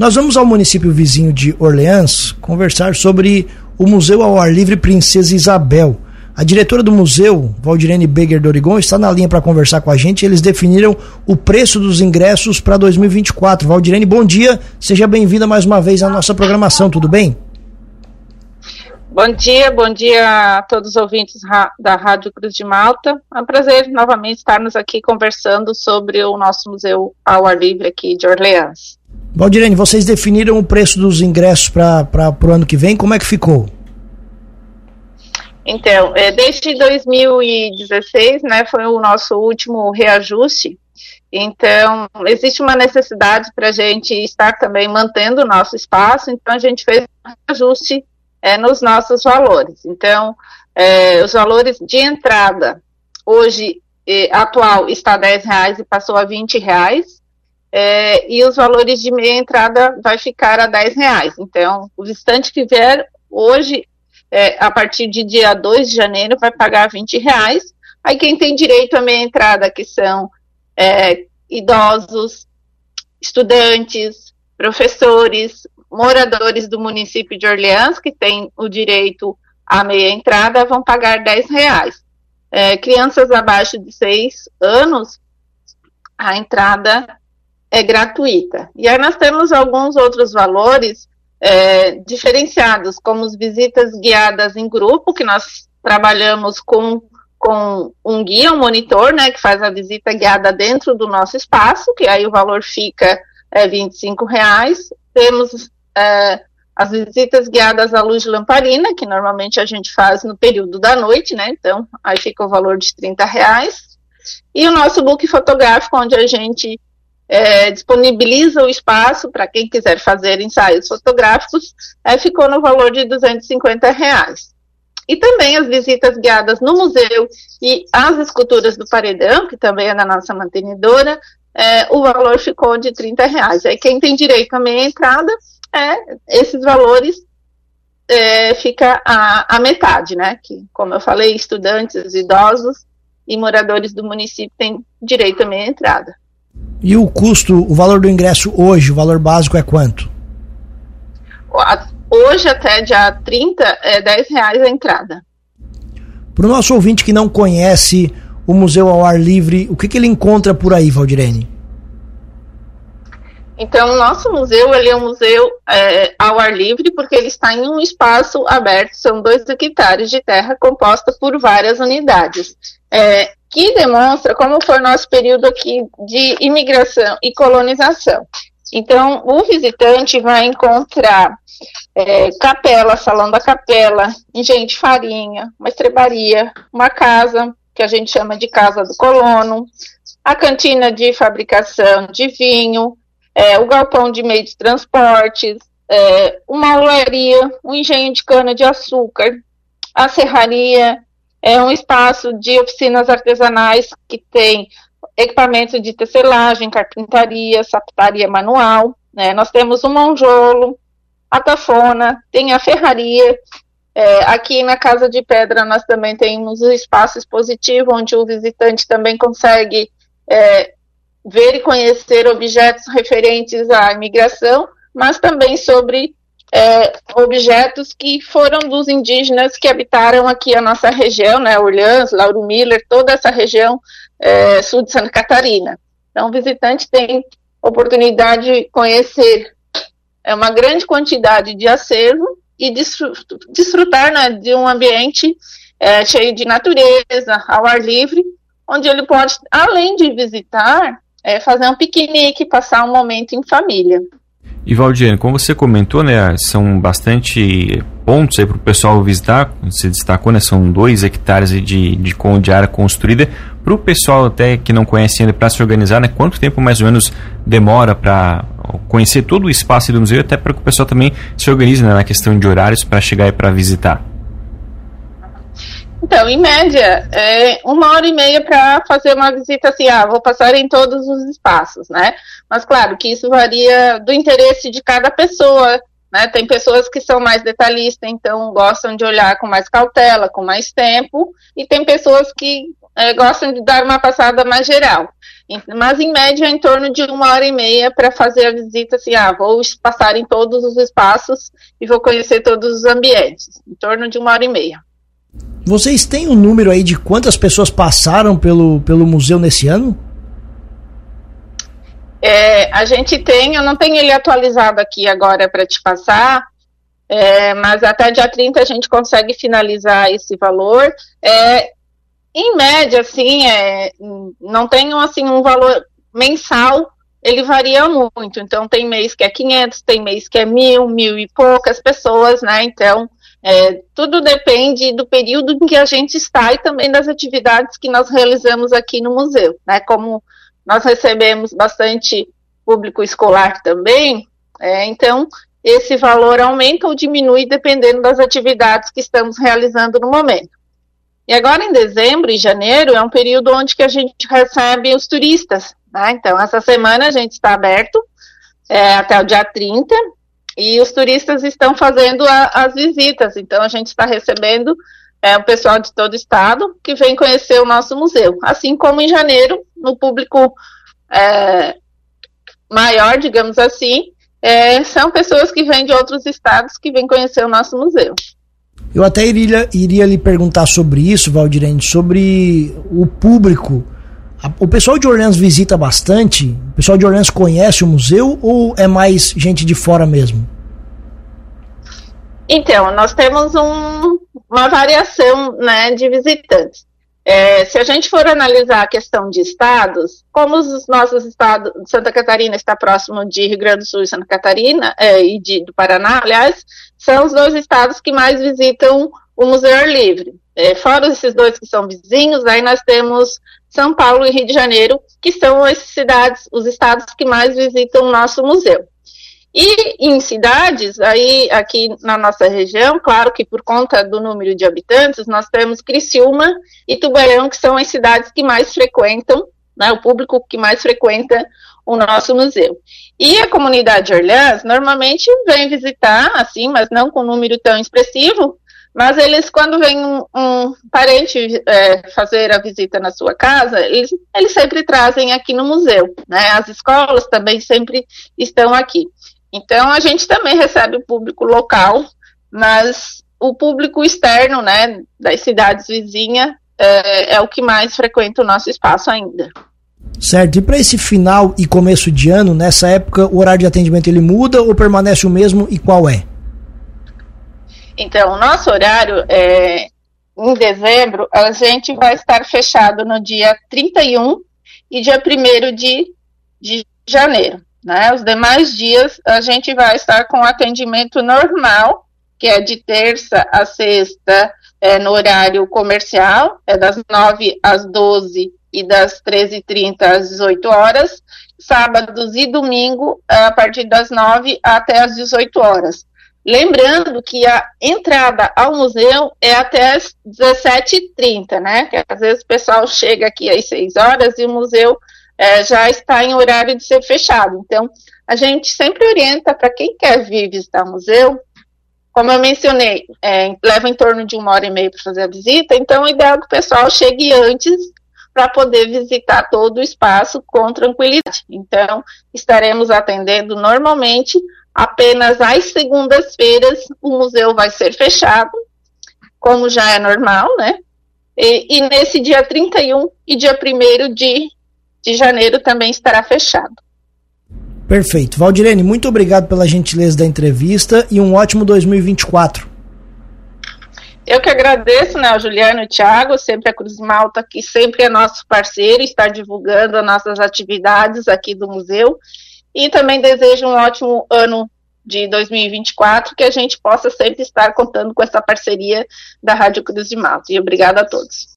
Nós vamos ao município vizinho de Orleans conversar sobre o Museu ao Ar Livre Princesa Isabel. A diretora do museu, Valdirene Beger Dorigon, está na linha para conversar com a gente. Eles definiram o preço dos ingressos para 2024. Valdirene, bom dia. Seja bem-vinda mais uma vez à nossa programação, tudo bem? Bom dia, bom dia a todos os ouvintes da Rádio Cruz de Malta. É um prazer novamente estarmos aqui conversando sobre o nosso museu ao ar livre aqui de Orleans. Valdirene, vocês definiram o preço dos ingressos para o ano que vem, como é que ficou? Então, é, desde 2016, né, foi o nosso último reajuste. Então, existe uma necessidade para a gente estar também mantendo o nosso espaço, então a gente fez um reajuste é, nos nossos valores. Então, é, os valores de entrada, hoje, é, atual, está R$ reais e passou a R$ reais, é, e os valores de meia entrada vai ficar a R$ reais. Então, o visitante que vier hoje é, a partir de dia 2 de janeiro, vai pagar 20 reais. Aí quem tem direito à meia entrada, que são é, idosos, estudantes, professores, moradores do município de Orleans, que têm o direito à meia entrada, vão pagar 10 reais. É, crianças abaixo de 6 anos, a entrada é gratuita. E aí nós temos alguns outros valores é, diferenciados, como as visitas guiadas em grupo, que nós trabalhamos com, com um guia, um monitor, né, que faz a visita guiada dentro do nosso espaço, que aí o valor fica é, 25 reais. Temos é, as visitas guiadas à luz de lamparina, que normalmente a gente faz no período da noite, né, então aí fica o valor de 30 reais. E o nosso book fotográfico, onde a gente é, disponibiliza o espaço para quem quiser fazer ensaios fotográficos, é, ficou no valor de 250 reais. E também as visitas guiadas no museu e as esculturas do paredão, que também é da nossa mantenedora, é, o valor ficou de 30 reais. Aí quem tem direito à meia entrada, é, esses valores é, fica a, a metade, né? Que, como eu falei, estudantes, idosos e moradores do município têm direito à meia entrada. E o custo, o valor do ingresso hoje, o valor básico é quanto? Hoje, até dia 30, é 10 reais a entrada. Para o nosso ouvinte que não conhece o Museu ao Ar Livre, o que, que ele encontra por aí, Valdirene? Então, o nosso museu ele é um museu é, ao ar livre porque ele está em um espaço aberto, são dois hectares de terra composta por várias unidades. É, que demonstra como foi o nosso período aqui de imigração e colonização. Então, o visitante vai encontrar é, capela, salão da capela, de farinha, uma estrebaria, uma casa, que a gente chama de casa do colono, a cantina de fabricação de vinho, é, o galpão de meio de transportes, é, uma olaria, um engenho de cana de açúcar, a serraria, é um espaço de oficinas artesanais que tem equipamento de tecelagem, carpintaria, sapataria manual. Né? Nós temos o monjolo, a tafona, tem a ferraria. É, aqui na Casa de Pedra nós também temos o espaço expositivo, onde o visitante também consegue é, ver e conhecer objetos referentes à imigração, mas também sobre é, objetos que foram dos indígenas que habitaram aqui a nossa região, né, Orleans, Lauro Miller, toda essa região é, sul de Santa Catarina. Então, o visitante tem oportunidade de conhecer é, uma grande quantidade de acervo e desfrutar né, de um ambiente é, cheio de natureza, ao ar livre, onde ele pode, além de visitar, é, fazer um piquenique, passar um momento em família. E Valdiane, como você comentou, né, são bastante pontos aí para o pessoal visitar, você destacou, né, são dois hectares de, de, de área construída. Para o pessoal até que não conhece ainda, para se organizar, né, quanto tempo mais ou menos demora para conhecer todo o espaço do museu, até para que o pessoal também se organize né, na questão de horários para chegar e para visitar? Então, em média, é uma hora e meia para fazer uma visita assim, ah, vou passar em todos os espaços, né? Mas claro que isso varia do interesse de cada pessoa, né? Tem pessoas que são mais detalhistas, então gostam de olhar com mais cautela, com mais tempo, e tem pessoas que é, gostam de dar uma passada mais geral. Mas em média em torno de uma hora e meia para fazer a visita, assim, ah, vou passar em todos os espaços e vou conhecer todos os ambientes, em torno de uma hora e meia. Vocês têm um número aí de quantas pessoas passaram pelo, pelo museu nesse ano? É, a gente tem, eu não tenho ele atualizado aqui agora para te passar, é, mas até dia 30 a gente consegue finalizar esse valor. É, em média, assim, é, não tem assim, um valor mensal, ele varia muito. Então, tem mês que é 500, tem mês que é mil, mil e poucas pessoas, né? Então, é, tudo depende do período em que a gente está e também das atividades que nós realizamos aqui no museu, né? Como nós recebemos bastante público escolar também, é, então esse valor aumenta ou diminui dependendo das atividades que estamos realizando no momento. E agora em dezembro e janeiro é um período onde que a gente recebe os turistas, né? Então essa semana a gente está aberto é, até o dia 30 e os turistas estão fazendo a, as visitas, então a gente está recebendo é, o pessoal de todo o estado que vem conhecer o nosso museu. Assim como em janeiro, no público é, maior, digamos assim, é, são pessoas que vêm de outros estados que vêm conhecer o nosso museu. Eu até iria, iria lhe perguntar sobre isso, Valdirene, sobre o público. O pessoal de Orleans visita bastante? O pessoal de Orleans conhece o museu ou é mais gente de fora mesmo? Então, nós temos um, uma variação né, de visitantes. É, se a gente for analisar a questão de estados, como os nossos estados, Santa Catarina está próximo de Rio Grande do Sul e Santa Catarina, é, e de, do Paraná, aliás, são os dois estados que mais visitam o Museu Livre. É, fora esses dois que são vizinhos, aí nós temos São Paulo e Rio de Janeiro, que são as cidades, os estados que mais visitam o nosso museu. E em cidades, aí aqui na nossa região, claro que por conta do número de habitantes, nós temos Criciúma e Tubarão, que são as cidades que mais frequentam, né, o público que mais frequenta o nosso museu. E a comunidade de Orleans normalmente vem visitar, assim, mas não com um número tão expressivo, mas eles, quando vem um, um parente é, fazer a visita na sua casa, eles, eles sempre trazem aqui no museu, né? As escolas também sempre estão aqui. Então a gente também recebe o público local, mas o público externo, né, das cidades vizinhas, é, é o que mais frequenta o nosso espaço ainda. Certo. E para esse final e começo de ano, nessa época, o horário de atendimento ele muda ou permanece o mesmo e qual é? Então, nosso horário é em dezembro, a gente vai estar fechado no dia 31 e dia 1 de, de janeiro. Né? Os demais dias a gente vai estar com atendimento normal, que é de terça a sexta, é, no horário comercial, é das 9 às 12 e das 13h30 às 18 horas, sábados e domingo a partir das 9 até as 18 horas. Lembrando que a entrada ao museu é até as 17h30, né? Que às vezes o pessoal chega aqui às 6 horas e o museu é, já está em horário de ser fechado. Então, a gente sempre orienta para quem quer vir visitar o museu, como eu mencionei, é, leva em torno de uma hora e meia para fazer a visita, então o ideal é que o pessoal chegue antes para poder visitar todo o espaço com tranquilidade. Então, estaremos atendendo normalmente apenas às segundas-feiras o museu vai ser fechado, como já é normal, né? E, e nesse dia 31 e dia 1 de de janeiro também estará fechado. Perfeito. Valdirene, muito obrigado pela gentileza da entrevista e um ótimo 2024. Eu que agradeço, né, ao Juliano e o Thiago, sempre a Cruz Malta, que sempre é nosso parceiro, está divulgando as nossas atividades aqui do museu. E também desejo um ótimo ano de 2024, que a gente possa sempre estar contando com essa parceria da Rádio Cruz de Malta. E obrigado a todos.